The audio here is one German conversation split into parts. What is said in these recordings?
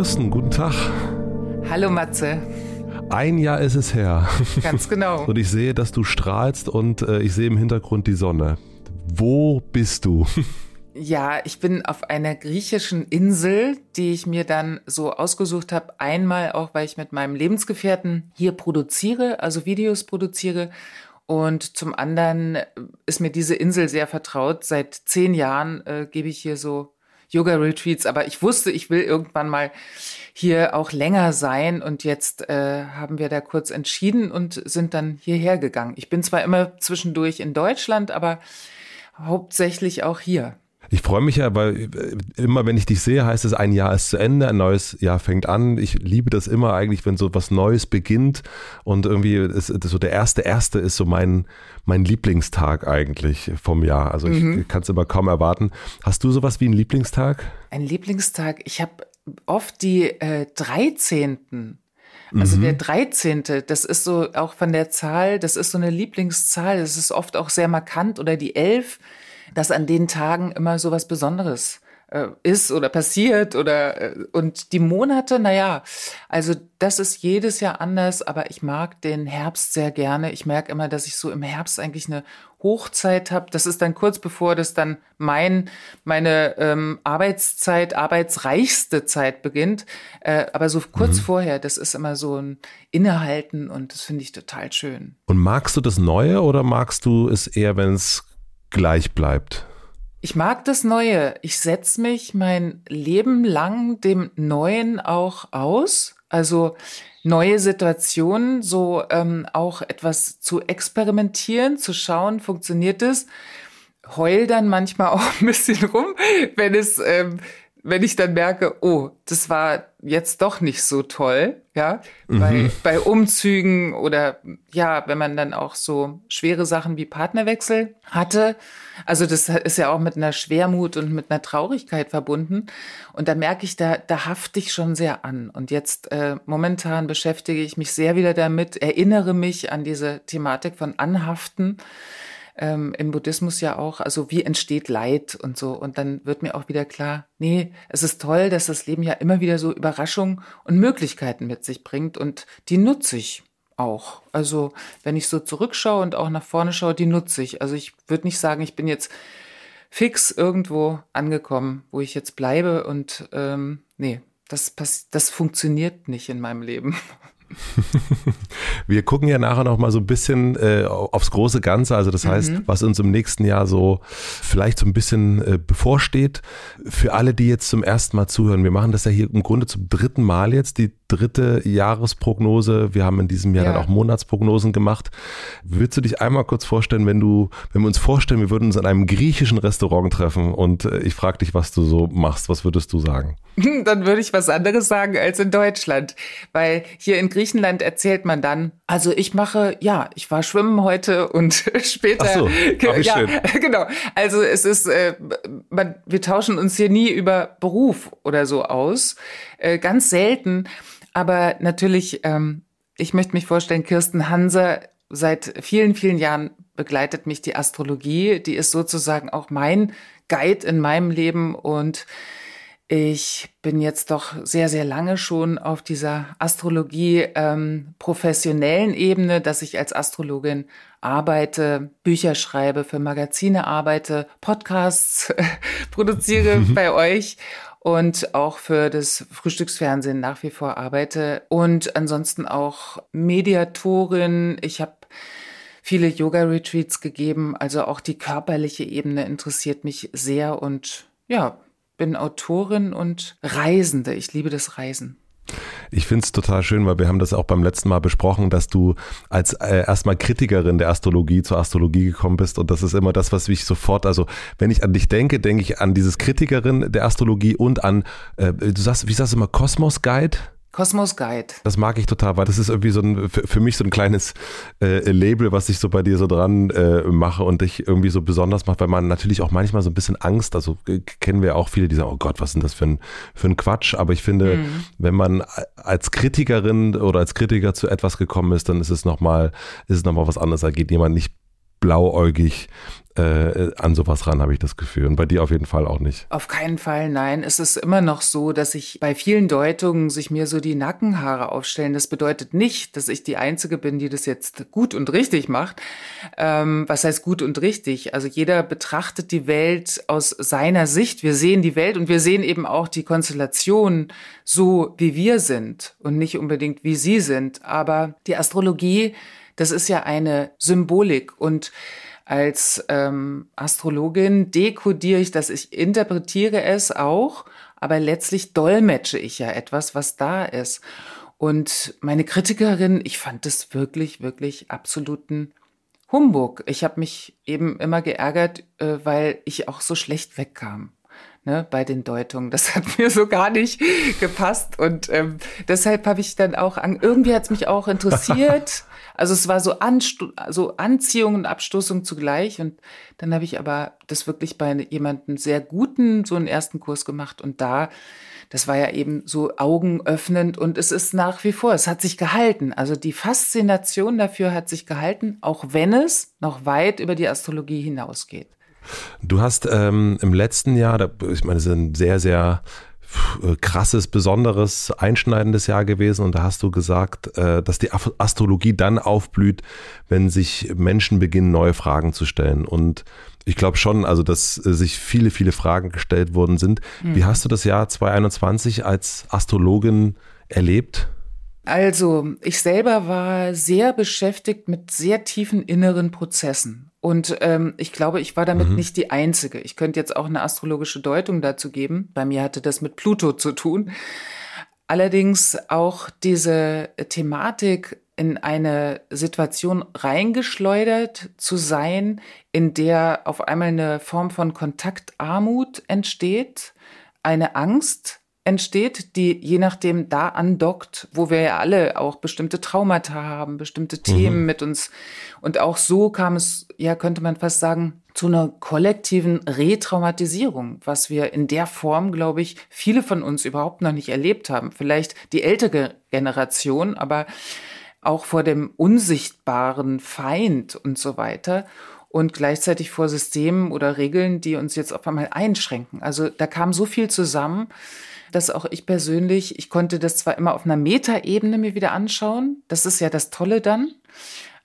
Kirsten, guten Tag. Hallo Matze. Ein Jahr ist es her. Ganz genau. Und ich sehe, dass du strahlst und äh, ich sehe im Hintergrund die Sonne. Wo bist du? Ja, ich bin auf einer griechischen Insel, die ich mir dann so ausgesucht habe. Einmal auch, weil ich mit meinem Lebensgefährten hier produziere, also Videos produziere. Und zum anderen ist mir diese Insel sehr vertraut. Seit zehn Jahren äh, gebe ich hier so Yoga-Retreats, aber ich wusste, ich will irgendwann mal hier auch länger sein und jetzt äh, haben wir da kurz entschieden und sind dann hierher gegangen. Ich bin zwar immer zwischendurch in Deutschland, aber hauptsächlich auch hier. Ich freue mich ja, weil äh, immer wenn ich dich sehe, heißt es, ein Jahr ist zu Ende, ein neues Jahr fängt an. Ich liebe das immer eigentlich, wenn so was Neues beginnt und irgendwie ist, so der erste erste ist so mein mein Lieblingstag eigentlich vom Jahr. Also ich mhm. kann es immer kaum erwarten. Hast du sowas wie einen Lieblingstag? Ein Lieblingstag. Ich habe oft die äh, 13. Also mhm. der 13., das ist so auch von der Zahl, das ist so eine Lieblingszahl, das ist oft auch sehr markant oder die 11 dass an den Tagen immer so was Besonderes äh, ist oder passiert oder äh, und die Monate, naja, also das ist jedes Jahr anders, aber ich mag den Herbst sehr gerne. Ich merke immer, dass ich so im Herbst eigentlich eine Hochzeit habe. Das ist dann kurz bevor das dann mein meine ähm, Arbeitszeit, arbeitsreichste Zeit beginnt. Äh, aber so kurz mhm. vorher, das ist immer so ein Innehalten und das finde ich total schön. Und magst du das Neue oder magst du es eher, wenn es gleich bleibt? Ich mag das Neue. Ich setze mich mein Leben lang dem Neuen auch aus. Also neue Situationen, so ähm, auch etwas zu experimentieren, zu schauen, funktioniert es. Heul dann manchmal auch ein bisschen rum, wenn es ähm, wenn ich dann merke, oh, das war jetzt doch nicht so toll, ja, mhm. bei, bei Umzügen oder ja, wenn man dann auch so schwere Sachen wie Partnerwechsel hatte. Also das ist ja auch mit einer Schwermut und mit einer Traurigkeit verbunden. Und da merke ich, da, da hafte ich schon sehr an. Und jetzt äh, momentan beschäftige ich mich sehr wieder damit, erinnere mich an diese Thematik von Anhaften ähm, im Buddhismus ja auch, also wie entsteht Leid und so. Und dann wird mir auch wieder klar, nee, es ist toll, dass das Leben ja immer wieder so Überraschungen und Möglichkeiten mit sich bringt und die nutze ich auch. Also wenn ich so zurückschaue und auch nach vorne schaue, die nutze ich. Also ich würde nicht sagen, ich bin jetzt fix irgendwo angekommen, wo ich jetzt bleibe und ähm, nee, das, das funktioniert nicht in meinem Leben. Wir gucken ja nachher noch mal so ein bisschen äh, aufs große Ganze, also das heißt, mhm. was uns im nächsten Jahr so vielleicht so ein bisschen äh, bevorsteht. Für alle, die jetzt zum ersten Mal zuhören, wir machen das ja hier im Grunde zum dritten Mal jetzt, die dritte Jahresprognose. Wir haben in diesem Jahr ja. dann auch Monatsprognosen gemacht. Würdest du dich einmal kurz vorstellen, wenn du, wenn wir uns vorstellen, wir würden uns in einem griechischen Restaurant treffen und äh, ich frage dich, was du so machst, was würdest du sagen? Dann würde ich was anderes sagen als in Deutschland, weil hier in Griechenland erzählt man dann, also ich mache, ja, ich war schwimmen heute und später. Ach so, ach, ja, schön. genau. Also es ist, äh, man, wir tauschen uns hier nie über Beruf oder so aus, äh, ganz selten. Aber natürlich, ähm, ich möchte mich vorstellen, Kirsten Hanser, seit vielen, vielen Jahren begleitet mich die Astrologie. Die ist sozusagen auch mein Guide in meinem Leben. Und ich bin jetzt doch sehr, sehr lange schon auf dieser Astrologie ähm, professionellen Ebene, dass ich als Astrologin arbeite, Bücher schreibe, für Magazine arbeite, Podcasts produziere bei euch und auch für das Frühstücksfernsehen nach wie vor arbeite und ansonsten auch Mediatorin. Ich habe viele Yoga-Retreats gegeben, also auch die körperliche Ebene interessiert mich sehr und ja, bin Autorin und Reisende. Ich liebe das Reisen. Ich finde es total schön, weil wir haben das auch beim letzten Mal besprochen, dass du als äh, erstmal Kritikerin der Astrologie zur Astrologie gekommen bist und das ist immer das, was mich sofort, also wenn ich an dich denke, denke ich an dieses Kritikerin der Astrologie und an, äh, du sagst, wie sagst du immer, Kosmos Guide? Kosmos Guide. Das mag ich total, weil das ist irgendwie so ein, für, mich so ein kleines äh, Label, was ich so bei dir so dran äh, mache und dich irgendwie so besonders macht, weil man natürlich auch manchmal so ein bisschen Angst, also äh, kennen wir auch viele, die sagen, oh Gott, was ist denn das für ein, für ein Quatsch? Aber ich finde, mhm. wenn man als Kritikerin oder als Kritiker zu etwas gekommen ist, dann ist es nochmal, ist es nochmal was anderes. Da geht jemand nicht blauäugig äh, an sowas ran, habe ich das Gefühl. Und bei dir auf jeden Fall auch nicht. Auf keinen Fall, nein. Es ist immer noch so, dass ich bei vielen Deutungen sich mir so die Nackenhaare aufstellen. Das bedeutet nicht, dass ich die Einzige bin, die das jetzt gut und richtig macht. Ähm, was heißt gut und richtig? Also jeder betrachtet die Welt aus seiner Sicht. Wir sehen die Welt und wir sehen eben auch die Konstellation so, wie wir sind und nicht unbedingt wie sie sind. Aber die Astrologie, das ist ja eine Symbolik und als ähm, Astrologin dekodiere ich das, ich interpretiere es auch, aber letztlich dolmetsche ich ja etwas, was da ist. Und meine Kritikerin, ich fand es wirklich, wirklich absoluten Humbug. Ich habe mich eben immer geärgert, äh, weil ich auch so schlecht wegkam ne, bei den Deutungen. Das hat mir so gar nicht gepasst und ähm, deshalb habe ich dann auch an, irgendwie hat es mich auch interessiert. Also es war so, Anstu so Anziehung und Abstoßung zugleich und dann habe ich aber das wirklich bei jemandem sehr guten so einen ersten Kurs gemacht und da das war ja eben so augenöffnend und es ist nach wie vor, es hat sich gehalten. Also die Faszination dafür hat sich gehalten, auch wenn es noch weit über die Astrologie hinausgeht. Du hast ähm, im letzten Jahr, ich meine, es ist ein sehr, sehr krasses, besonderes, einschneidendes Jahr gewesen und da hast du gesagt, äh, dass die Astrologie dann aufblüht, wenn sich Menschen beginnen, neue Fragen zu stellen. Und ich glaube schon, also dass äh, sich viele, viele Fragen gestellt worden sind. Mhm. Wie hast du das Jahr 2021 als Astrologin erlebt? Also, ich selber war sehr beschäftigt mit sehr tiefen inneren Prozessen. Und ähm, ich glaube, ich war damit mhm. nicht die Einzige. Ich könnte jetzt auch eine astrologische Deutung dazu geben. Bei mir hatte das mit Pluto zu tun. Allerdings auch diese Thematik in eine Situation reingeschleudert zu sein, in der auf einmal eine Form von Kontaktarmut entsteht, eine Angst, entsteht, die je nachdem da andockt, wo wir ja alle auch bestimmte Traumata haben, bestimmte Themen mhm. mit uns. Und auch so kam es, ja, könnte man fast sagen, zu einer kollektiven Retraumatisierung, was wir in der Form, glaube ich, viele von uns überhaupt noch nicht erlebt haben. Vielleicht die ältere Generation, aber auch vor dem unsichtbaren Feind und so weiter und gleichzeitig vor Systemen oder Regeln, die uns jetzt auf einmal einschränken. Also da kam so viel zusammen, dass auch ich persönlich, ich konnte das zwar immer auf einer Metaebene mir wieder anschauen, das ist ja das Tolle dann,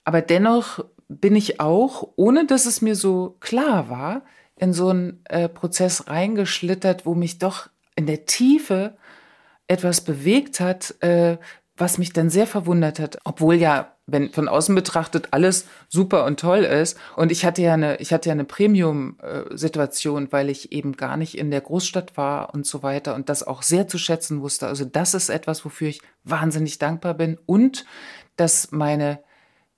aber dennoch bin ich auch, ohne dass es mir so klar war, in so einen äh, Prozess reingeschlittert, wo mich doch in der Tiefe etwas bewegt hat, äh, was mich dann sehr verwundert hat, obwohl ja, wenn von außen betrachtet alles super und toll ist. Und ich hatte ja eine, ich hatte ja eine Premium-Situation, weil ich eben gar nicht in der Großstadt war und so weiter und das auch sehr zu schätzen wusste. Also das ist etwas, wofür ich wahnsinnig dankbar bin und dass meine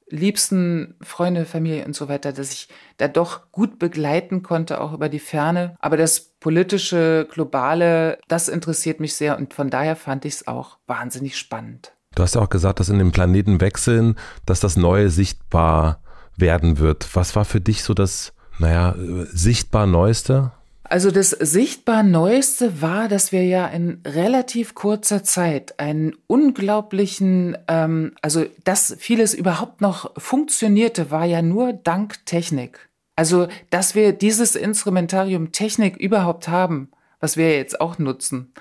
liebsten Freunde, Familie und so weiter, dass ich da doch gut begleiten konnte, auch über die Ferne. Aber das politische, globale, das interessiert mich sehr und von daher fand ich es auch wahnsinnig spannend. Du hast ja auch gesagt, dass in den Planetenwechseln, dass das Neue sichtbar werden wird. Was war für dich so das, naja, sichtbar Neueste? Also das sichtbar Neueste war, dass wir ja in relativ kurzer Zeit einen unglaublichen, ähm, also dass vieles überhaupt noch funktionierte, war ja nur dank Technik. Also dass wir dieses Instrumentarium Technik überhaupt haben, was wir jetzt auch nutzen.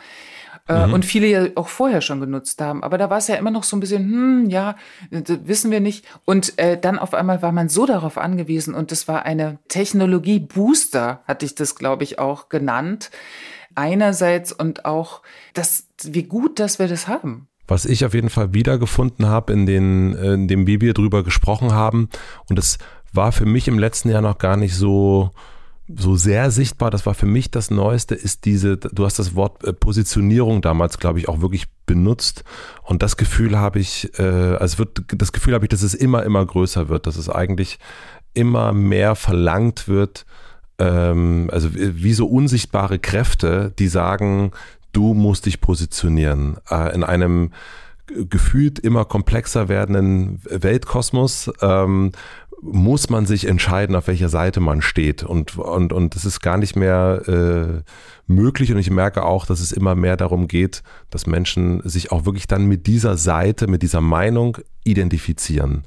Äh, mhm. Und viele ja auch vorher schon genutzt haben. Aber da war es ja immer noch so ein bisschen, hm, ja, wissen wir nicht. Und äh, dann auf einmal war man so darauf angewiesen und das war eine Technologie-Booster, hatte ich das, glaube ich, auch genannt. Einerseits und auch, das, wie gut, dass wir das haben was ich auf jeden Fall wiedergefunden habe in, den, in dem, wie wir drüber gesprochen haben. Und es war für mich im letzten Jahr noch gar nicht so, so sehr sichtbar, das war für mich das Neueste, ist diese, du hast das Wort äh, Positionierung damals, glaube ich, auch wirklich benutzt. Und das Gefühl habe ich, äh, also wird, das Gefühl habe ich, dass es immer, immer größer wird, dass es eigentlich immer mehr verlangt wird, ähm, also wie so unsichtbare Kräfte, die sagen, du musst dich positionieren äh, in einem gefühlt immer komplexer werdenden Weltkosmos, ähm, muss man sich entscheiden, auf welcher Seite man steht. Und, und, und das ist gar nicht mehr äh, möglich. Und ich merke auch, dass es immer mehr darum geht, dass Menschen sich auch wirklich dann mit dieser Seite, mit dieser Meinung identifizieren.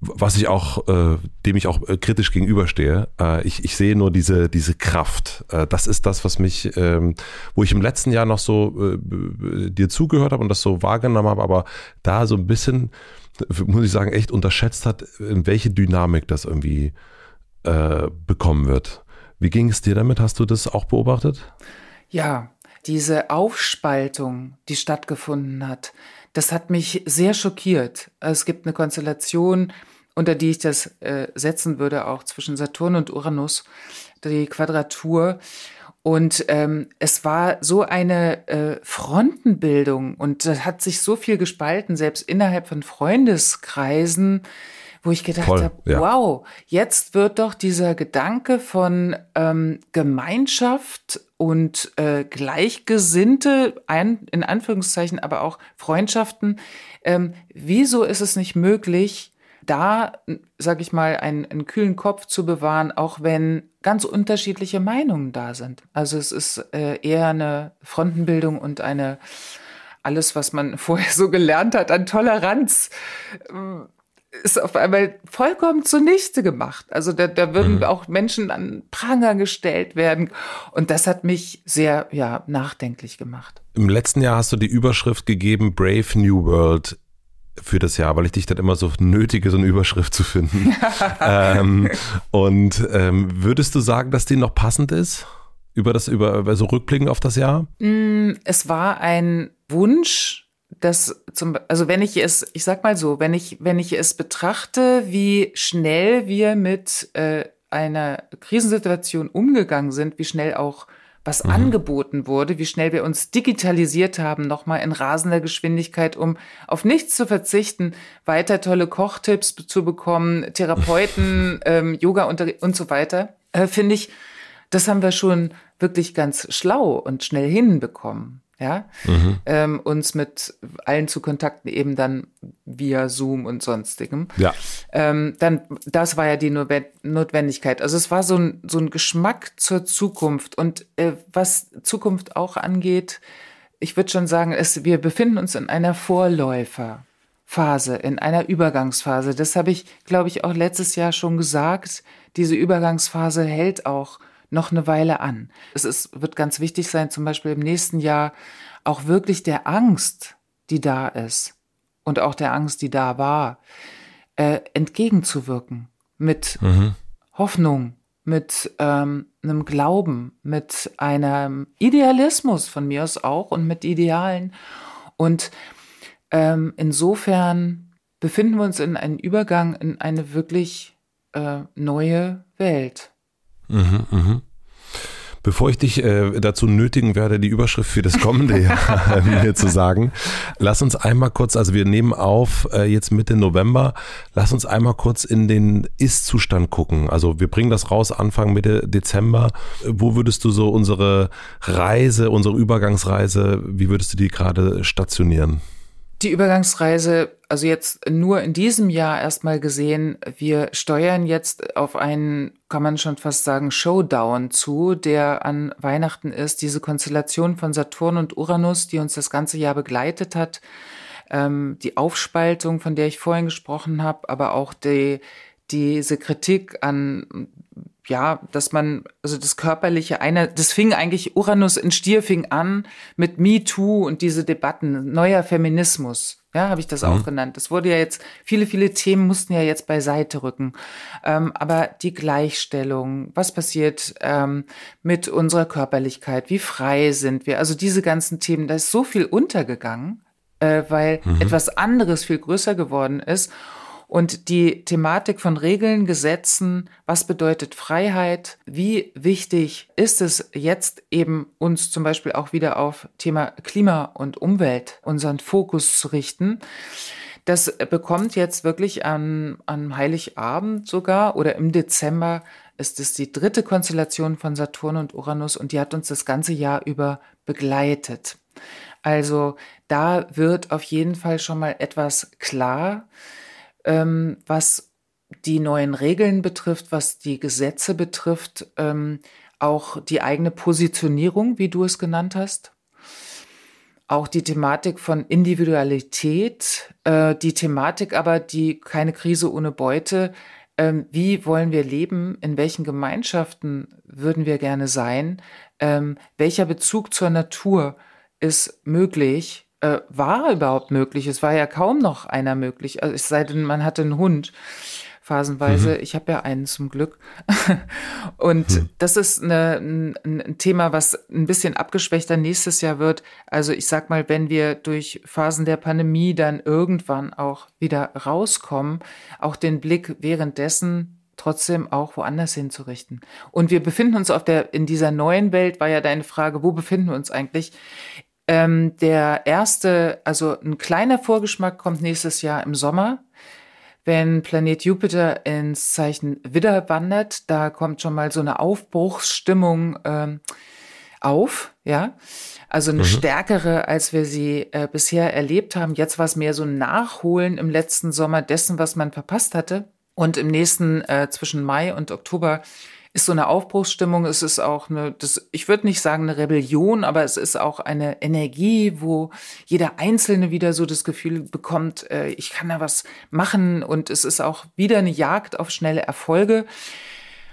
was ich auch, äh, dem ich auch äh, kritisch gegenüberstehe. Äh, ich, ich sehe nur diese, diese Kraft. Äh, das ist das, was mich, ähm, wo ich im letzten Jahr noch so äh, dir zugehört habe und das so wahrgenommen habe, aber da so ein bisschen, muss ich sagen, echt unterschätzt hat, in welche Dynamik das irgendwie äh, bekommen wird. Wie ging es dir damit? Hast du das auch beobachtet? Ja, diese Aufspaltung, die stattgefunden hat, das hat mich sehr schockiert. Es gibt eine Konstellation, unter die ich das äh, setzen würde, auch zwischen Saturn und Uranus, die Quadratur. Und ähm, es war so eine äh, Frontenbildung und da hat sich so viel gespalten, selbst innerhalb von Freundeskreisen, wo ich gedacht habe, ja. wow, jetzt wird doch dieser Gedanke von ähm, Gemeinschaft und äh, Gleichgesinnte, ein, in Anführungszeichen, aber auch Freundschaften, ähm, wieso ist es nicht möglich, da, sag ich mal, einen, einen kühlen Kopf zu bewahren, auch wenn ganz unterschiedliche Meinungen da sind. Also es ist äh, eher eine Frontenbildung und eine alles, was man vorher so gelernt hat an Toleranz, ist auf einmal vollkommen zunichte gemacht. Also da, da würden mhm. auch Menschen an Pranger gestellt werden. Und das hat mich sehr ja, nachdenklich gemacht. Im letzten Jahr hast du die Überschrift gegeben, Brave New World für das Jahr, weil ich dich dann immer so nötige, so eine Überschrift zu finden. ähm, und ähm, würdest du sagen, dass die noch passend ist? Über das, über, über so rückblickend auf das Jahr? Mm, es war ein Wunsch, dass zum, also wenn ich es, ich sag mal so, wenn ich, wenn ich es betrachte, wie schnell wir mit äh, einer Krisensituation umgegangen sind, wie schnell auch was mhm. angeboten wurde, wie schnell wir uns digitalisiert haben, nochmal in rasender Geschwindigkeit, um auf nichts zu verzichten, weiter tolle Kochtipps zu bekommen, Therapeuten, ähm, Yoga und, und so weiter, äh, finde ich, das haben wir schon wirklich ganz schlau und schnell hinbekommen ja, mhm. ähm, uns mit allen zu kontakten, eben dann via Zoom und sonstigem. Ja. Ähm, dann, das war ja die Notwendigkeit. Also es war so ein, so ein Geschmack zur Zukunft. Und äh, was Zukunft auch angeht, ich würde schon sagen, es, wir befinden uns in einer Vorläuferphase, in einer Übergangsphase. Das habe ich, glaube ich, auch letztes Jahr schon gesagt. Diese Übergangsphase hält auch noch eine Weile an. Es ist, wird ganz wichtig sein, zum Beispiel im nächsten Jahr auch wirklich der Angst, die da ist und auch der Angst, die da war, äh, entgegenzuwirken mit mhm. Hoffnung, mit ähm, einem Glauben, mit einem Idealismus von mir aus auch und mit Idealen. Und ähm, insofern befinden wir uns in einem Übergang in eine wirklich äh, neue Welt. Mhm, mhm. Bevor ich dich äh, dazu nötigen werde, die Überschrift für das kommende Jahr mir zu sagen, lass uns einmal kurz, also wir nehmen auf äh, jetzt Mitte November, lass uns einmal kurz in den Ist-Zustand gucken. Also wir bringen das raus Anfang Mitte Dezember. Wo würdest du so unsere Reise, unsere Übergangsreise, wie würdest du die gerade stationieren? Die Übergangsreise, also jetzt nur in diesem Jahr erstmal gesehen, wir steuern jetzt auf einen, kann man schon fast sagen, Showdown zu, der an Weihnachten ist. Diese Konstellation von Saturn und Uranus, die uns das ganze Jahr begleitet hat, ähm, die Aufspaltung, von der ich vorhin gesprochen habe, aber auch die, diese Kritik an ja, dass man, also das Körperliche, einer, das fing eigentlich, Uranus in Stier fing an mit Me Too und diese Debatten, neuer Feminismus, ja, habe ich das mhm. auch genannt. Das wurde ja jetzt, viele, viele Themen mussten ja jetzt beiseite rücken. Ähm, aber die Gleichstellung, was passiert ähm, mit unserer Körperlichkeit, wie frei sind wir, also diese ganzen Themen, da ist so viel untergegangen, äh, weil mhm. etwas anderes viel größer geworden ist. Und die Thematik von Regeln, Gesetzen, was bedeutet Freiheit, wie wichtig ist es jetzt eben uns zum Beispiel auch wieder auf Thema Klima und Umwelt unseren Fokus zu richten. Das bekommt jetzt wirklich an, an Heiligabend sogar oder im Dezember ist es die dritte Konstellation von Saturn und Uranus und die hat uns das ganze Jahr über begleitet. Also da wird auf jeden Fall schon mal etwas klar ähm, was die neuen Regeln betrifft, was die Gesetze betrifft, ähm, auch die eigene Positionierung, wie du es genannt hast. auch die Thematik von Individualität, äh, die Thematik aber, die keine Krise ohne Beute, ähm, wie wollen wir leben, in welchen Gemeinschaften würden wir gerne sein, ähm, welcher Bezug zur Natur ist möglich, äh, war überhaupt möglich. Es war ja kaum noch einer möglich, also es sei denn, man hatte einen Hund phasenweise. Mhm. Ich habe ja einen zum Glück. Und mhm. das ist eine, ein, ein, Thema, was ein bisschen abgeschwächter nächstes Jahr wird. Also ich sag mal, wenn wir durch Phasen der Pandemie dann irgendwann auch wieder rauskommen, auch den Blick währenddessen trotzdem auch woanders hinzurichten. Und wir befinden uns auf der, in dieser neuen Welt, war ja deine Frage, wo befinden wir uns eigentlich? Ähm, der erste, also ein kleiner Vorgeschmack kommt nächstes Jahr im Sommer wenn Planet Jupiter ins Zeichen Widder wandert, da kommt schon mal so eine Aufbruchsstimmung ähm, auf, ja. Also eine mhm. stärkere, als wir sie äh, bisher erlebt haben. Jetzt war es mehr so ein Nachholen im letzten Sommer dessen, was man verpasst hatte. Und im nächsten, äh, zwischen Mai und Oktober, ist so eine Aufbruchsstimmung. Es ist auch eine, das, ich würde nicht sagen eine Rebellion, aber es ist auch eine Energie, wo jeder Einzelne wieder so das Gefühl bekommt, äh, ich kann da was machen und es ist auch wieder eine Jagd auf schnelle Erfolge,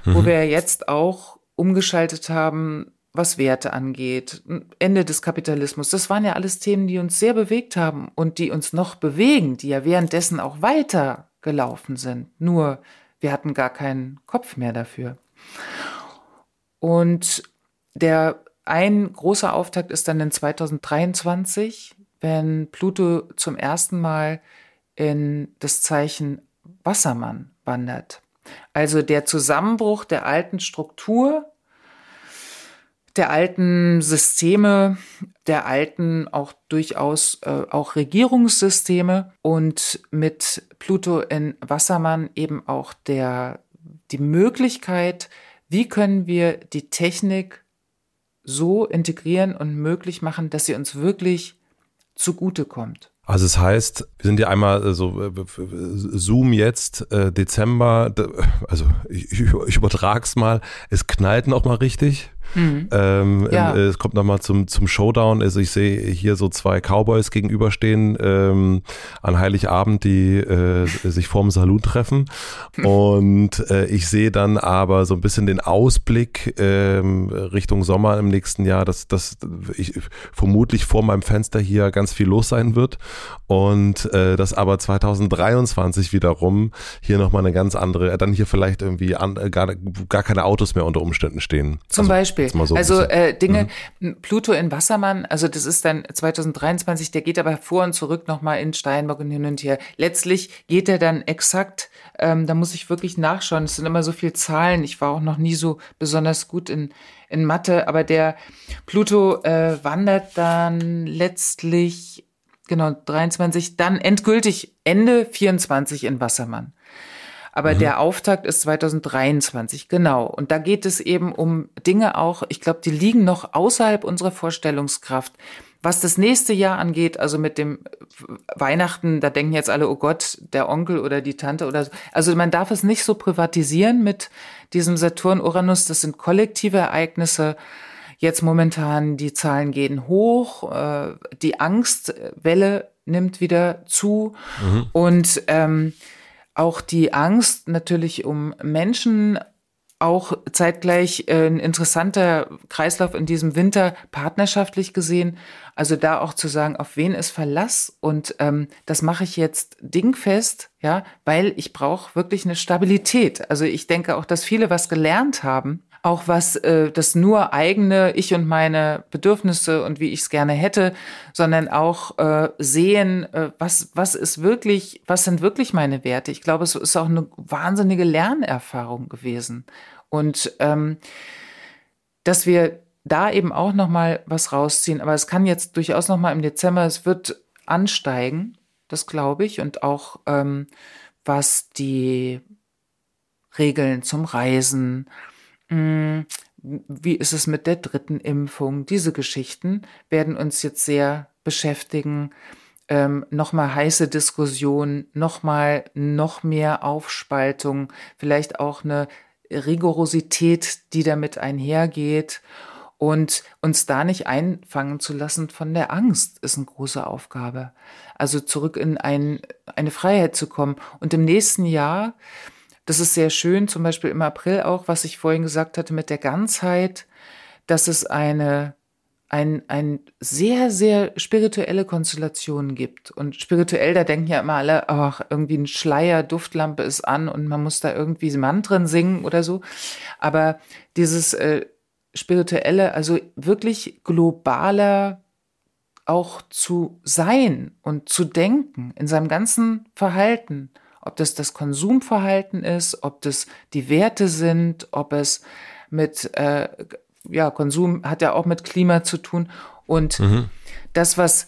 mhm. wo wir jetzt auch umgeschaltet haben, was Werte angeht, Ende des Kapitalismus. Das waren ja alles Themen, die uns sehr bewegt haben und die uns noch bewegen, die ja währenddessen auch weiter gelaufen sind. Nur wir hatten gar keinen Kopf mehr dafür. Und der ein großer Auftakt ist dann in 2023, wenn Pluto zum ersten Mal in das Zeichen Wassermann wandert. Also der Zusammenbruch der alten Struktur, der alten Systeme, der alten auch durchaus äh, auch Regierungssysteme und mit Pluto in Wassermann eben auch der die Möglichkeit, wie können wir die Technik so integrieren und möglich machen, dass sie uns wirklich zugutekommt. Also es heißt, wir sind ja einmal so äh, Zoom jetzt äh, Dezember, also ich, ich, ich übertrag's mal, es knallt noch mal richtig. Mhm. Ähm, ja. ähm, es kommt nochmal zum, zum Showdown. Also ich sehe hier so zwei Cowboys gegenüberstehen ähm, an Heiligabend, die äh, sich vorm Saloon treffen. Und äh, ich sehe dann aber so ein bisschen den Ausblick ähm, Richtung Sommer im nächsten Jahr, dass, dass ich vermutlich vor meinem Fenster hier ganz viel los sein wird. Und äh, dass aber 2023 wiederum hier nochmal eine ganz andere, dann hier vielleicht irgendwie an, gar, gar keine Autos mehr unter Umständen stehen. Zum also, Beispiel Beispiel. So also äh, Dinge, mhm. Pluto in Wassermann, also das ist dann 2023, der geht aber vor und zurück nochmal in Steinbock und hin und her. Letztlich geht er dann exakt, ähm, da muss ich wirklich nachschauen, es sind immer so viele Zahlen, ich war auch noch nie so besonders gut in, in Mathe, aber der Pluto äh, wandert dann letztlich, genau, 23, dann endgültig Ende 24 in Wassermann. Aber mhm. der Auftakt ist 2023, genau. Und da geht es eben um Dinge auch, ich glaube, die liegen noch außerhalb unserer Vorstellungskraft. Was das nächste Jahr angeht, also mit dem Weihnachten, da denken jetzt alle, oh Gott, der Onkel oder die Tante oder so. Also man darf es nicht so privatisieren mit diesem Saturn-Uranus. Das sind kollektive Ereignisse. Jetzt momentan, die Zahlen gehen hoch, äh, die Angstwelle nimmt wieder zu mhm. und ähm, auch die Angst natürlich um Menschen, auch zeitgleich äh, ein interessanter Kreislauf in diesem Winter partnerschaftlich gesehen. Also da auch zu sagen, auf wen ist Verlass und ähm, das mache ich jetzt dingfest, ja, weil ich brauche wirklich eine Stabilität. Also ich denke auch, dass viele was gelernt haben auch was äh, das nur eigene ich und meine Bedürfnisse und wie ich es gerne hätte, sondern auch äh, sehen, äh, was was ist wirklich, was sind wirklich meine Werte. Ich glaube, es ist auch eine wahnsinnige Lernerfahrung gewesen und ähm, dass wir da eben auch noch mal was rausziehen. Aber es kann jetzt durchaus noch mal im Dezember, es wird ansteigen, das glaube ich und auch ähm, was die Regeln zum Reisen wie ist es mit der dritten Impfung? Diese Geschichten werden uns jetzt sehr beschäftigen. Ähm, nochmal heiße Diskussion, nochmal noch mehr Aufspaltung, vielleicht auch eine Rigorosität, die damit einhergeht. Und uns da nicht einfangen zu lassen von der Angst, ist eine große Aufgabe. Also zurück in ein, eine Freiheit zu kommen. Und im nächsten Jahr, das ist sehr schön, zum Beispiel im April auch, was ich vorhin gesagt hatte mit der Ganzheit, dass es eine ein, ein sehr, sehr spirituelle Konstellation gibt. Und spirituell, da denken ja immer alle, ach, irgendwie ein Schleier, Duftlampe ist an und man muss da irgendwie Mantren singen oder so. Aber dieses äh, spirituelle, also wirklich globaler auch zu sein und zu denken in seinem ganzen Verhalten, ob das das Konsumverhalten ist, ob das die Werte sind, ob es mit äh, ja, Konsum hat ja auch mit Klima zu tun. Und mhm. das, was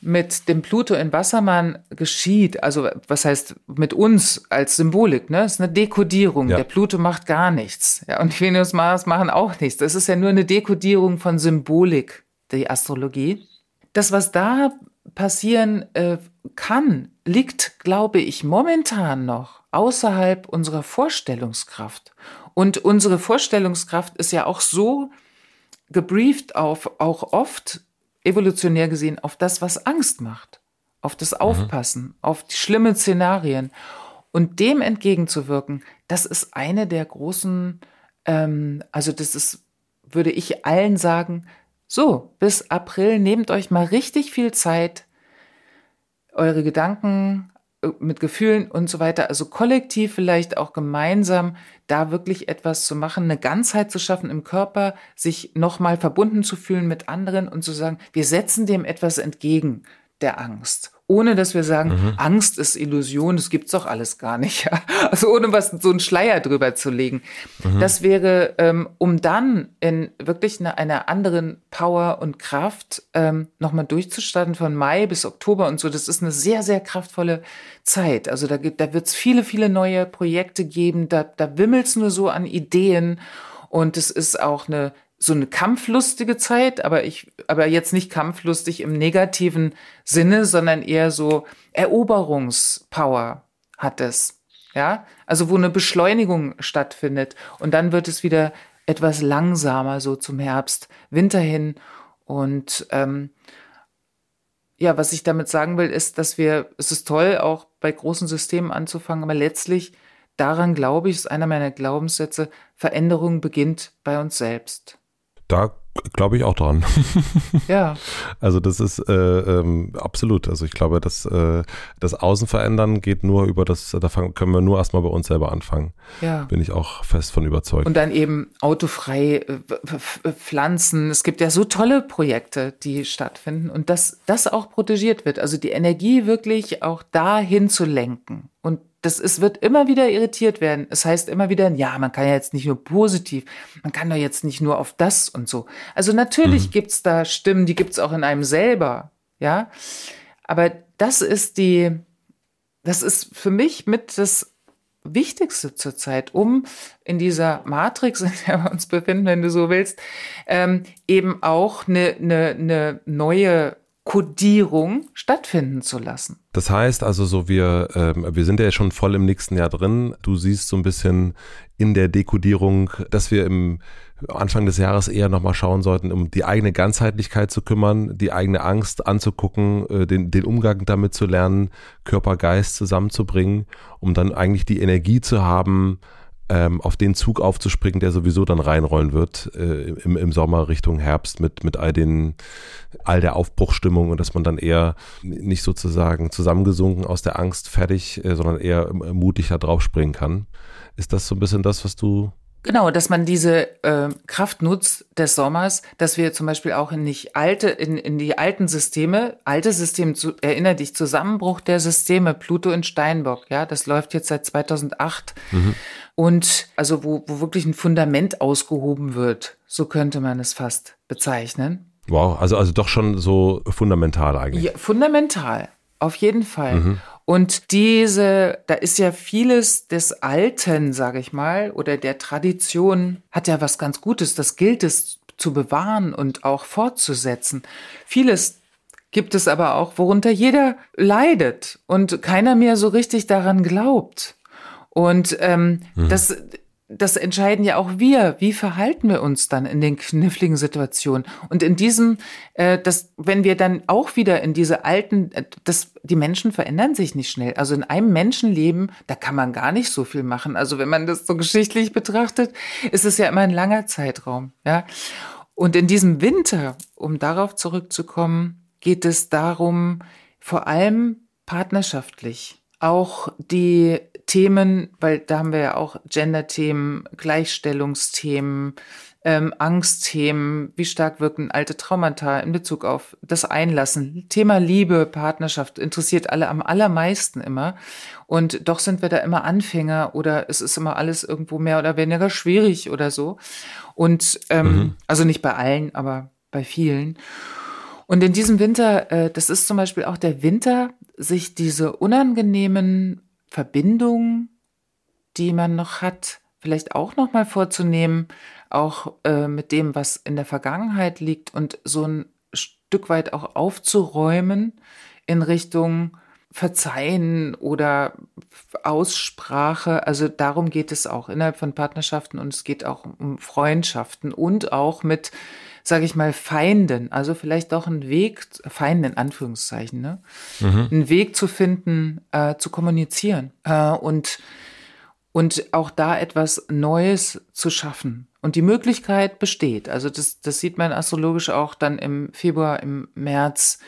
mit dem Pluto in Wassermann geschieht, also was heißt mit uns als Symbolik, ne, ist eine Dekodierung. Ja. Der Pluto macht gar nichts. Ja, und Venus, Mars machen auch nichts. Das ist ja nur eine Dekodierung von Symbolik, die Astrologie. Das, was da passieren äh, kann, liegt, glaube ich, momentan noch außerhalb unserer Vorstellungskraft. Und unsere Vorstellungskraft ist ja auch so gebrieft auf, auch oft evolutionär gesehen, auf das, was Angst macht, auf das mhm. Aufpassen, mhm. auf die schlimmen Szenarien. Und dem entgegenzuwirken, das ist eine der großen, ähm, also das ist, würde ich allen sagen, so, bis April. Nehmt euch mal richtig viel Zeit, eure Gedanken äh, mit Gefühlen und so weiter, also kollektiv vielleicht auch gemeinsam da wirklich etwas zu machen, eine Ganzheit zu schaffen im Körper, sich nochmal verbunden zu fühlen mit anderen und zu sagen, wir setzen dem etwas entgegen der Angst ohne dass wir sagen, mhm. Angst ist Illusion, das gibt's doch alles gar nicht. Ja? Also ohne was so einen Schleier drüber zu legen. Mhm. Das wäre, ähm, um dann in wirklich eine, einer anderen Power und Kraft ähm, nochmal durchzustarten von Mai bis Oktober und so. Das ist eine sehr, sehr kraftvolle Zeit. Also da, da wird's viele, viele neue Projekte geben. Da, da wimmelt's nur so an Ideen. Und es ist auch eine so eine kampflustige Zeit, aber ich, aber jetzt nicht kampflustig im negativen Sinne, sondern eher so Eroberungspower hat es. Ja, also wo eine Beschleunigung stattfindet und dann wird es wieder etwas langsamer so zum Herbst, Winter hin und ähm, ja, was ich damit sagen will, ist, dass wir, es ist toll, auch bei großen Systemen anzufangen, aber letztlich daran glaube ich, ist einer meiner Glaubenssätze, Veränderung beginnt bei uns selbst. Da glaube ich auch dran. Ja. Also das ist äh, ähm, absolut. Also ich glaube, dass äh, das Außen verändern geht nur über das, da fangen, können wir nur erstmal bei uns selber anfangen. Ja. Bin ich auch fest von überzeugt. Und dann eben autofrei äh, pflanzen. Es gibt ja so tolle Projekte, die stattfinden und dass das auch protegiert wird. Also die Energie wirklich auch dahin zu lenken und das ist, wird immer wieder irritiert werden. Es heißt immer wieder, ja, man kann ja jetzt nicht nur positiv, man kann doch jetzt nicht nur auf das und so. Also natürlich mhm. gibt's da Stimmen, die gibt's auch in einem selber, ja. Aber das ist die, das ist für mich mit das Wichtigste zurzeit, um in dieser Matrix, in der wir uns befinden, wenn du so willst, ähm, eben auch eine, eine, eine neue Kodierung stattfinden zu lassen. Das heißt also so, wir, ähm, wir sind ja schon voll im nächsten Jahr drin. Du siehst so ein bisschen in der Dekodierung, dass wir im Anfang des Jahres eher nochmal schauen sollten, um die eigene Ganzheitlichkeit zu kümmern, die eigene Angst anzugucken, äh, den, den Umgang damit zu lernen, Körper, Geist zusammenzubringen, um dann eigentlich die Energie zu haben, ähm, auf den Zug aufzuspringen, der sowieso dann reinrollen wird äh, im, im Sommer Richtung Herbst mit, mit all den, all der Aufbruchstimmung und dass man dann eher nicht sozusagen zusammengesunken aus der Angst fertig, äh, sondern eher äh, mutig da drauf springen kann. Ist das so ein bisschen das, was du Genau, dass man diese äh, Kraft nutzt des Sommers, dass wir zum Beispiel auch in nicht alte, in, in die alten Systeme, alte Systeme, zu, erinner dich, Zusammenbruch der Systeme, Pluto in Steinbock, ja, das läuft jetzt seit 2008. Mhm. Und also wo, wo wirklich ein Fundament ausgehoben wird, so könnte man es fast bezeichnen. Wow, also, also doch schon so fundamental eigentlich. Ja, fundamental, auf jeden Fall. Mhm. Und diese, da ist ja vieles des Alten, sage ich mal, oder der Tradition, hat ja was ganz Gutes. Das gilt es zu bewahren und auch fortzusetzen. Vieles gibt es aber auch, worunter jeder leidet und keiner mehr so richtig daran glaubt. Und ähm, mhm. das, das entscheiden ja auch wir. Wie verhalten wir uns dann in den kniffligen Situationen? Und in diesem, äh, das, wenn wir dann auch wieder in diese alten, äh, das, die Menschen verändern sich nicht schnell. Also in einem Menschenleben, da kann man gar nicht so viel machen. Also wenn man das so geschichtlich betrachtet, ist es ja immer ein langer Zeitraum. Ja. Und in diesem Winter, um darauf zurückzukommen, geht es darum, vor allem partnerschaftlich auch die Themen, weil da haben wir ja auch Gender-Themen, Gleichstellungsthemen, ähm, Angstthemen, wie stark wirken alte Traumata in Bezug auf das Einlassen. Thema Liebe, Partnerschaft interessiert alle am allermeisten immer. Und doch sind wir da immer Anfänger oder es ist immer alles irgendwo mehr oder weniger schwierig oder so. Und ähm, mhm. also nicht bei allen, aber bei vielen. Und in diesem Winter, äh, das ist zum Beispiel auch der Winter, sich diese unangenehmen Verbindungen, die man noch hat, vielleicht auch noch mal vorzunehmen, auch äh, mit dem, was in der Vergangenheit liegt und so ein Stück weit auch aufzuräumen in Richtung Verzeihen oder Aussprache. Also darum geht es auch innerhalb von Partnerschaften und es geht auch um Freundschaften und auch mit sage ich mal, Feinden, also vielleicht auch einen Weg, Feinden in Anführungszeichen, ne? Mhm. einen Weg zu finden, äh, zu kommunizieren äh, und, und auch da etwas Neues zu schaffen. Und die Möglichkeit besteht. Also das, das sieht man astrologisch auch dann im Februar, im März,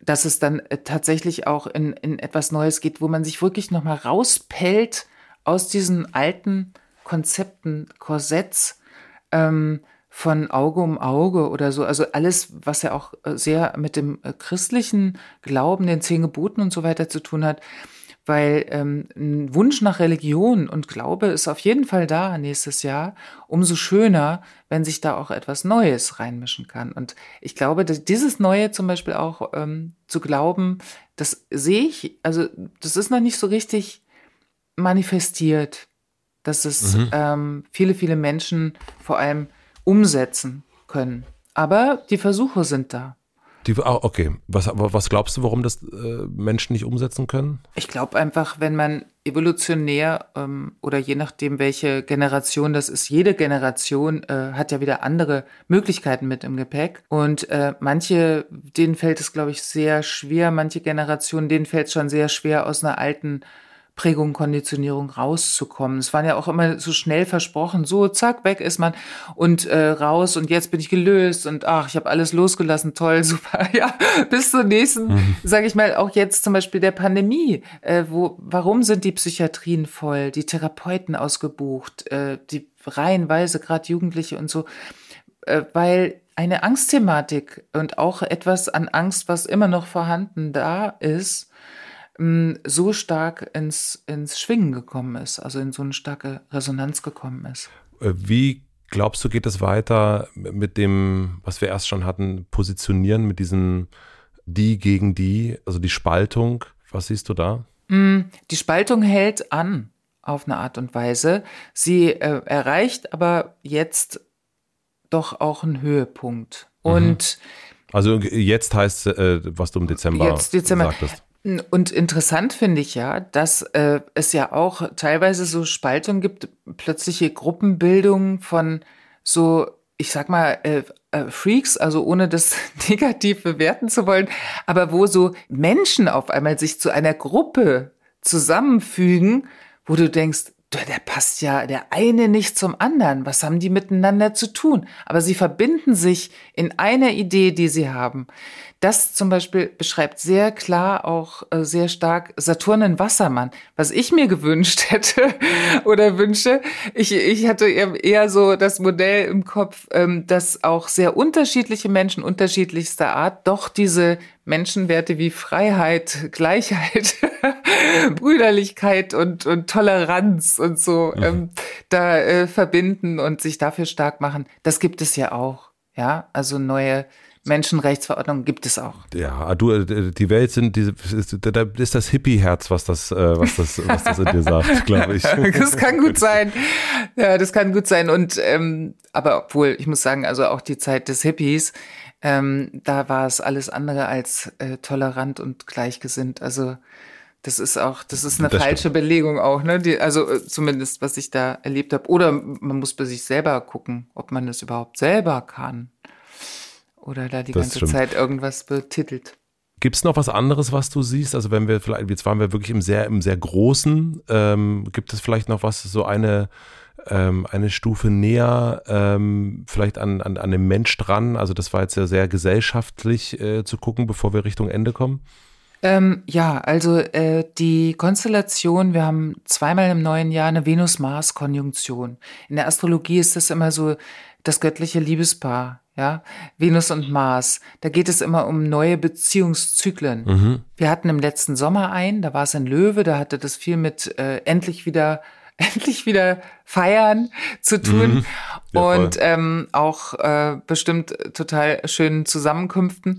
dass es dann äh, tatsächlich auch in, in etwas Neues geht, wo man sich wirklich nochmal rauspellt aus diesen alten Konzepten, Korsetts, ähm, von Auge um Auge oder so. Also alles, was ja auch äh, sehr mit dem äh, christlichen Glauben, den zehn Geboten und so weiter zu tun hat. Weil ähm, ein Wunsch nach Religion und Glaube ist auf jeden Fall da nächstes Jahr. Umso schöner, wenn sich da auch etwas Neues reinmischen kann. Und ich glaube, dass dieses Neue zum Beispiel auch ähm, zu glauben, das sehe ich, also das ist noch nicht so richtig manifestiert, dass es mhm. ähm, viele, viele Menschen vor allem umsetzen können. Aber die Versuche sind da. Die, ah, okay, was, was glaubst du, warum das äh, Menschen nicht umsetzen können? Ich glaube einfach, wenn man evolutionär ähm, oder je nachdem, welche Generation das ist, jede Generation äh, hat ja wieder andere Möglichkeiten mit im Gepäck. Und äh, manche, denen fällt es, glaube ich, sehr schwer, manche Generationen, denen fällt es schon sehr schwer, aus einer alten Prägung, Konditionierung rauszukommen. Es waren ja auch immer so schnell versprochen, so zack, weg ist man und äh, raus und jetzt bin ich gelöst und ach, ich habe alles losgelassen, toll, super, ja, bis zur nächsten, mhm. sage ich mal, auch jetzt zum Beispiel der Pandemie. Äh, wo, warum sind die Psychiatrien voll, die Therapeuten ausgebucht, äh, die reihenweise, gerade Jugendliche und so, äh, weil eine Angstthematik und auch etwas an Angst, was immer noch vorhanden da ist, so stark ins, ins Schwingen gekommen ist, also in so eine starke Resonanz gekommen ist. Äh, wie glaubst du, geht es weiter mit dem, was wir erst schon hatten, positionieren mit diesem die gegen die, also die Spaltung? Was siehst du da? Die Spaltung hält an auf eine Art und Weise. Sie äh, erreicht aber jetzt doch auch einen Höhepunkt. Mhm. Und also jetzt heißt, äh, was du im Dezember, jetzt Dezember sagtest. Und interessant finde ich ja, dass äh, es ja auch teilweise so Spaltungen gibt, plötzliche Gruppenbildungen von so, ich sag mal, äh, äh, Freaks, also ohne das negativ bewerten zu wollen, aber wo so Menschen auf einmal sich zu einer Gruppe zusammenfügen, wo du denkst, der passt ja der eine nicht zum anderen. Was haben die miteinander zu tun? Aber sie verbinden sich in einer Idee, die sie haben. Das zum Beispiel beschreibt sehr klar auch äh, sehr stark Saturnen Wassermann. Was ich mir gewünscht hätte oder wünsche, ich, ich hatte eher so das Modell im Kopf, ähm, dass auch sehr unterschiedliche Menschen unterschiedlichster Art doch diese Menschenwerte wie Freiheit, Gleichheit, Brüderlichkeit und, und Toleranz und so mhm. ähm, da äh, verbinden und sich dafür stark machen. Das gibt es ja auch. Ja, also neue Menschenrechtsverordnung gibt es auch. Ja, du, äh, die Welt sind, diese, da ist das Hippie-Herz, was das, äh, was das, was das in dir sagt, glaube ich. das kann gut sein. Ja, das kann gut sein. Und ähm, aber obwohl, ich muss sagen, also auch die Zeit des Hippies, ähm, da war es alles andere als äh, tolerant und gleichgesinnt. Also Das ist auch, das ist eine das falsche stimmt. Belegung auch, ne? Die, also äh, zumindest, was ich da erlebt habe. Oder man muss bei sich selber gucken, ob man das überhaupt selber kann. Oder da die das ganze. Zeit irgendwas betitelt. Gibt es noch was anderes, was du siehst? Also wenn wir vielleicht, jetzt waren wir wirklich im sehr, im sehr Großen, ähm, gibt es vielleicht noch was, so eine, ähm, eine Stufe näher, ähm, vielleicht an, an, an dem Mensch dran? Also das war jetzt ja sehr gesellschaftlich äh, zu gucken, bevor wir Richtung Ende kommen. Ähm, ja, also äh, die Konstellation, wir haben zweimal im neuen Jahr eine Venus-Mars-Konjunktion. In der Astrologie ist das immer so das göttliche Liebespaar, ja, Venus und Mars. Da geht es immer um neue Beziehungszyklen. Mhm. Wir hatten im letzten Sommer ein, da war es ein Löwe, da hatte das viel mit äh, endlich wieder endlich wieder feiern zu tun mhm. ja, und ähm, auch äh, bestimmt total schönen Zusammenkünften.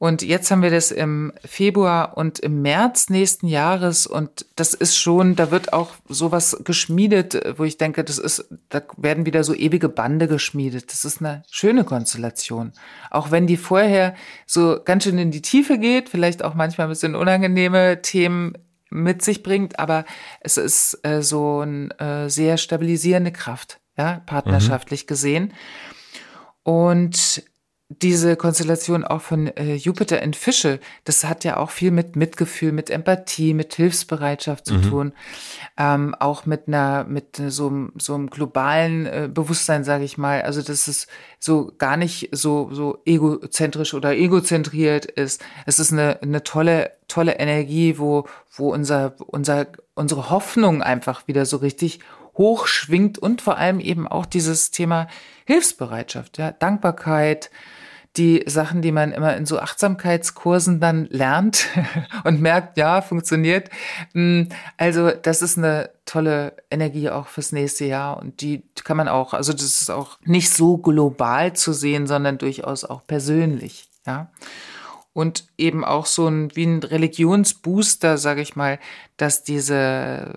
Und jetzt haben wir das im Februar und im März nächsten Jahres. Und das ist schon, da wird auch sowas geschmiedet, wo ich denke, das ist, da werden wieder so ewige Bande geschmiedet. Das ist eine schöne Konstellation. Auch wenn die vorher so ganz schön in die Tiefe geht, vielleicht auch manchmal ein bisschen unangenehme Themen mit sich bringt, aber es ist äh, so eine äh, sehr stabilisierende Kraft, ja, partnerschaftlich mhm. gesehen. Und diese Konstellation auch von äh, Jupiter in Fische, das hat ja auch viel mit Mitgefühl, mit Empathie, mit Hilfsbereitschaft zu mhm. tun, ähm, auch mit einer, mit so, so einem globalen äh, Bewusstsein, sage ich mal. Also dass es so gar nicht so so egozentrisch oder egozentriert ist. Es ist eine, eine tolle tolle Energie, wo wo unser unser unsere Hoffnung einfach wieder so richtig hochschwingt und vor allem eben auch dieses Thema Hilfsbereitschaft, ja, Dankbarkeit, die Sachen, die man immer in so Achtsamkeitskursen dann lernt und merkt, ja, funktioniert. Hm, also das ist eine tolle Energie auch fürs nächste Jahr und die kann man auch, also das ist auch nicht so global zu sehen, sondern durchaus auch persönlich, ja. Und eben auch so ein, wie ein Religionsbooster, sage ich mal, dass diese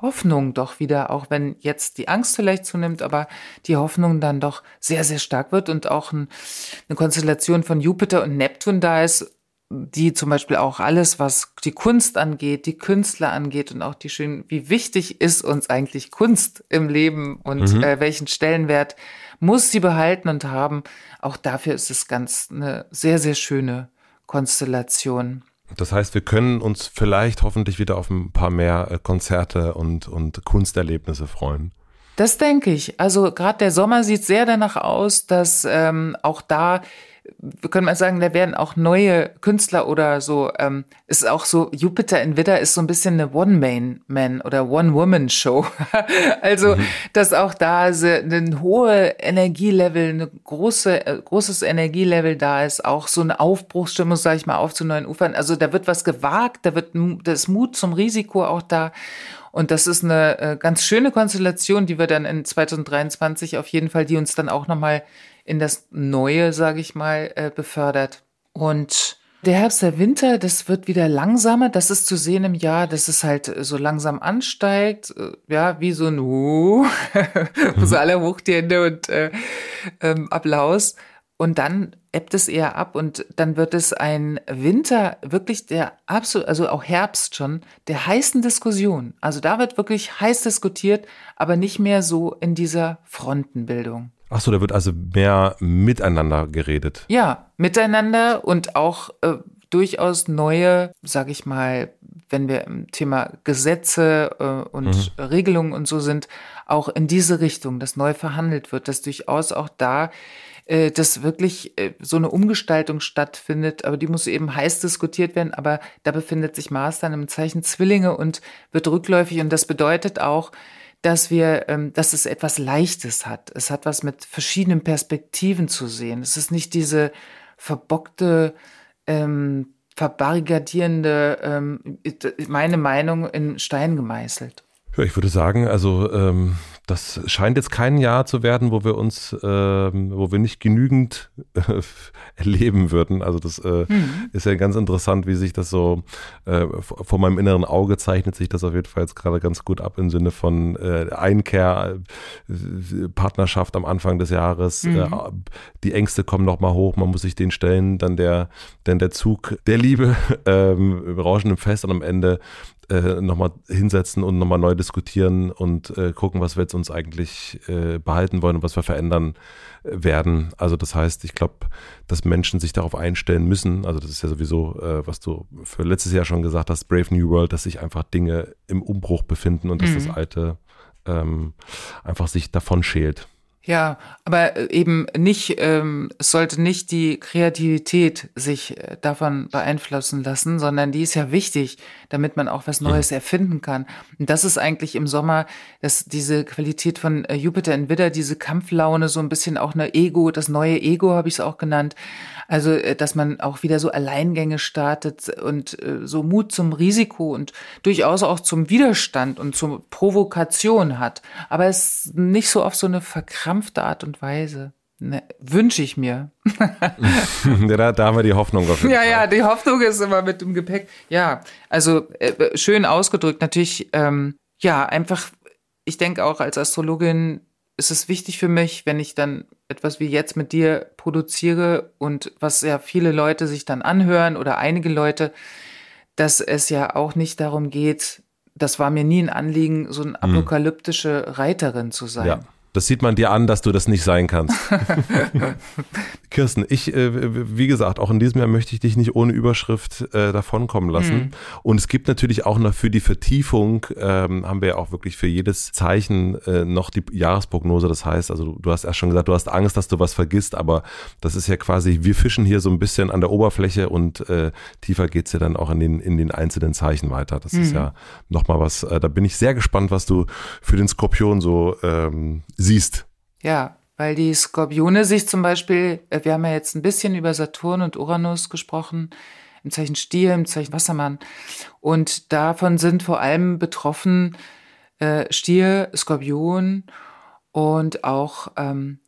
Hoffnung doch wieder, auch wenn jetzt die Angst vielleicht zunimmt, aber die Hoffnung dann doch sehr, sehr stark wird und auch ein, eine Konstellation von Jupiter und Neptun da ist, die zum Beispiel auch alles, was die Kunst angeht, die Künstler angeht und auch die schön, wie wichtig ist uns eigentlich Kunst im Leben und mhm. äh, welchen Stellenwert muss sie behalten und haben. Auch dafür ist es ganz eine sehr, sehr schöne Konstellation. Das heißt, wir können uns vielleicht hoffentlich wieder auf ein paar mehr äh, Konzerte und, und Kunsterlebnisse freuen. Das denke ich. Also gerade der Sommer sieht sehr danach aus, dass ähm, auch da wir können mal sagen, da werden auch neue Künstler oder so, ähm, ist auch so, Jupiter in Widder ist so ein bisschen eine One-Man-Man oder One-Woman-Show. also, mhm. dass auch da so ein hohe Energielevel, eine große, äh, großes Energielevel da ist, auch so eine Aufbruchsstimmung, sage ich mal, auf zu neuen Ufern. Also da wird was gewagt, da wird, da ist Mut zum Risiko auch da. Und das ist eine äh, ganz schöne Konstellation, die wir dann in 2023 auf jeden Fall, die uns dann auch nochmal in das Neue, sage ich mal, äh, befördert. Und der Herbst, der Winter, das wird wieder langsamer. Das ist zu sehen im Jahr, dass es halt so langsam ansteigt. Äh, ja, wie so ein Uh, so alle hoch die Hände und äh, ähm, Applaus. Und dann ebbt es eher ab und dann wird es ein Winter, wirklich der absolut, also auch Herbst schon, der heißen Diskussion. Also da wird wirklich heiß diskutiert, aber nicht mehr so in dieser Frontenbildung. Ach so, da wird also mehr miteinander geredet. Ja, miteinander und auch äh, durchaus neue, sag ich mal, wenn wir im Thema Gesetze äh, und mhm. Regelungen und so sind, auch in diese Richtung, dass neu verhandelt wird, dass durchaus auch da äh, dass wirklich äh, so eine Umgestaltung stattfindet, aber die muss eben heiß diskutiert werden, aber da befindet sich Mars dann im Zeichen Zwillinge und wird rückläufig und das bedeutet auch, dass wir, ähm, dass es etwas Leichtes hat. Es hat was mit verschiedenen Perspektiven zu sehen. Es ist nicht diese verbockte, ähm, verbarrikadierende, ähm, meine Meinung in Stein gemeißelt. Ja, ich würde sagen, also ähm, das scheint jetzt kein Jahr zu werden, wo wir uns, äh, wo wir nicht genügend äh, erleben würden. Also das äh, mhm. ist ja ganz interessant, wie sich das so äh, vor meinem inneren Auge zeichnet sich das auf jeden Fall jetzt gerade ganz gut ab im Sinne von äh, Einkehr, äh, Partnerschaft am Anfang des Jahres. Mhm. Äh, die Ängste kommen nochmal hoch, man muss sich den stellen, dann der, dann der Zug der Liebe, ähm, im Fest und am Ende äh, nochmal hinsetzen und nochmal neu diskutieren und äh, gucken, was wir jetzt uns eigentlich äh, behalten wollen und was wir verändern äh, werden. Also das heißt, ich glaube, dass Menschen sich darauf einstellen müssen. Also das ist ja sowieso, äh, was du für letztes Jahr schon gesagt hast, Brave New World, dass sich einfach Dinge im Umbruch befinden und dass mhm. das Alte ähm, einfach sich davon schält. Ja, aber äh, eben nicht, ähm, es sollte nicht die Kreativität sich äh, davon beeinflussen lassen, sondern die ist ja wichtig, damit man auch was Neues erfinden kann. Und das ist eigentlich im Sommer, dass diese Qualität von äh, Jupiter in Widder, diese Kampflaune, so ein bisschen auch eine Ego, das neue Ego habe ich es auch genannt, also, dass man auch wieder so Alleingänge startet und äh, so Mut zum Risiko und durchaus auch zum Widerstand und zur Provokation hat. Aber es nicht so auf so eine verkrampfte Art und Weise. Ne, Wünsche ich mir. ja, da, da, haben wir die Hoffnung. Auf ja, Fall. ja, die Hoffnung ist immer mit dem Gepäck. Ja, also äh, schön ausgedrückt. Natürlich, ähm, ja, einfach, ich denke auch als Astrologin ist es wichtig für mich, wenn ich dann etwas wie jetzt mit dir produziere und was ja viele Leute sich dann anhören oder einige Leute, dass es ja auch nicht darum geht, das war mir nie ein Anliegen, so eine hm. apokalyptische Reiterin zu sein. Ja. Das sieht man dir an, dass du das nicht sein kannst. Kirsten, ich, äh, wie gesagt, auch in diesem Jahr möchte ich dich nicht ohne Überschrift äh, davonkommen lassen. Mhm. Und es gibt natürlich auch noch für die Vertiefung, ähm, haben wir ja auch wirklich für jedes Zeichen äh, noch die Jahresprognose. Das heißt, also du, du hast erst schon gesagt, du hast Angst, dass du was vergisst, aber das ist ja quasi, wir fischen hier so ein bisschen an der Oberfläche und äh, tiefer geht's ja dann auch in den, in den einzelnen Zeichen weiter. Das mhm. ist ja nochmal was, äh, da bin ich sehr gespannt, was du für den Skorpion so ähm, siehst. Ja, weil die Skorpione sich zum Beispiel, äh, wir haben ja jetzt ein bisschen über Saturn und Uranus gesprochen, im Zeichen Stier, im Zeichen Wassermann. Und davon sind vor allem betroffen äh, Stier, Skorpion und auch ähm,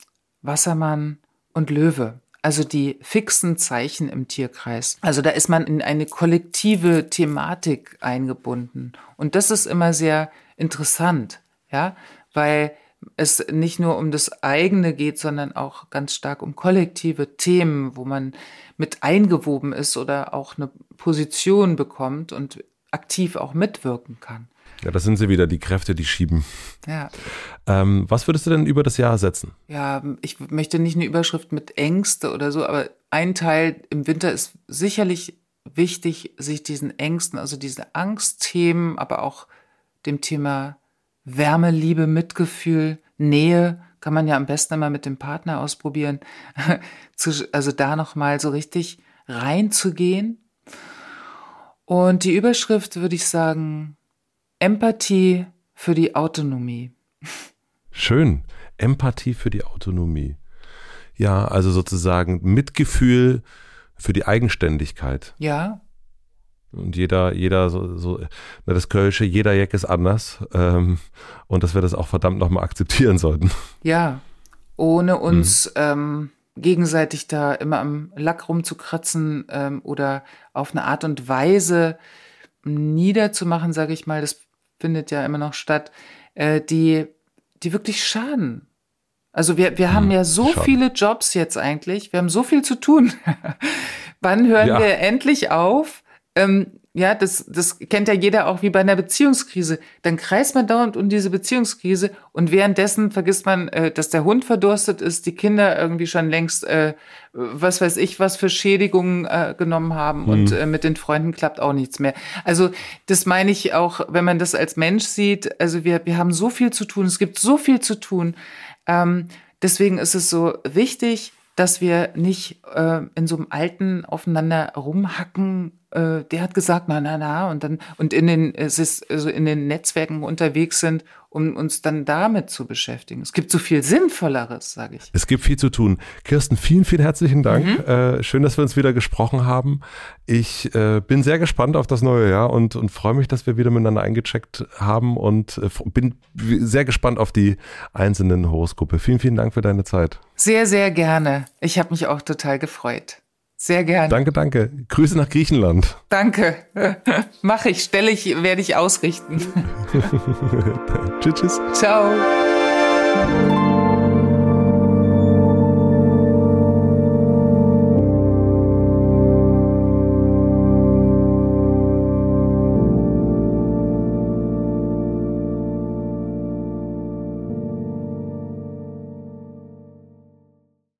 Wassermann und Löwe. Also die fixen Zeichen im Tierkreis. Also da ist man in eine kollektive Thematik eingebunden. Und das ist immer sehr interessant, ja, weil es nicht nur um das eigene geht, sondern auch ganz stark um kollektive Themen, wo man mit eingewoben ist oder auch eine Position bekommt und aktiv auch mitwirken kann. Ja, das sind sie wieder, die Kräfte, die schieben. Ja. Ähm, was würdest du denn über das Jahr setzen? Ja, ich möchte nicht eine Überschrift mit Ängste oder so, aber ein Teil im Winter ist sicherlich wichtig, sich diesen Ängsten, also diese Angstthemen, aber auch dem Thema Wärme, Liebe, Mitgefühl, Nähe kann man ja am besten immer mit dem Partner ausprobieren. also da nochmal so richtig reinzugehen. Und die Überschrift würde ich sagen, Empathie für die Autonomie. Schön. Empathie für die Autonomie. Ja, also sozusagen Mitgefühl für die Eigenständigkeit. Ja, und jeder, jeder so, so das Kölsche, jeder Jack ist anders. Ähm, und dass wir das auch verdammt nochmal akzeptieren sollten. Ja, ohne uns mhm. ähm, gegenseitig da immer am Lack rumzukratzen ähm, oder auf eine Art und Weise niederzumachen, sage ich mal, das findet ja immer noch statt, äh, die, die wirklich schaden. Also wir, wir haben mhm, ja so schaden. viele Jobs jetzt eigentlich, wir haben so viel zu tun. Wann hören ja. wir endlich auf, ähm, ja, das, das kennt ja jeder auch wie bei einer Beziehungskrise. Dann kreist man dauernd um diese Beziehungskrise und währenddessen vergisst man, äh, dass der Hund verdurstet ist, die Kinder irgendwie schon längst, äh, was weiß ich, was für Schädigungen äh, genommen haben mhm. und äh, mit den Freunden klappt auch nichts mehr. Also das meine ich auch, wenn man das als Mensch sieht. Also wir, wir haben so viel zu tun, es gibt so viel zu tun. Ähm, deswegen ist es so wichtig, dass wir nicht äh, in so einem alten aufeinander rumhacken äh, der hat gesagt, na, na, na, und dann, und in den, es ist, also in den Netzwerken unterwegs sind, um uns dann damit zu beschäftigen. Es gibt so viel Sinnvolleres, sage ich. Es gibt viel zu tun. Kirsten, vielen, vielen herzlichen Dank. Mhm. Äh, schön, dass wir uns wieder gesprochen haben. Ich äh, bin sehr gespannt auf das neue Jahr und, und freue mich, dass wir wieder miteinander eingecheckt haben und äh, bin sehr gespannt auf die einzelnen Horoskope. Vielen, vielen Dank für deine Zeit. Sehr, sehr gerne. Ich habe mich auch total gefreut. Sehr gerne. Danke, danke. Grüße nach Griechenland. Danke. Mache ich, stelle ich, werde ich ausrichten. tschüss, tschüss. Ciao.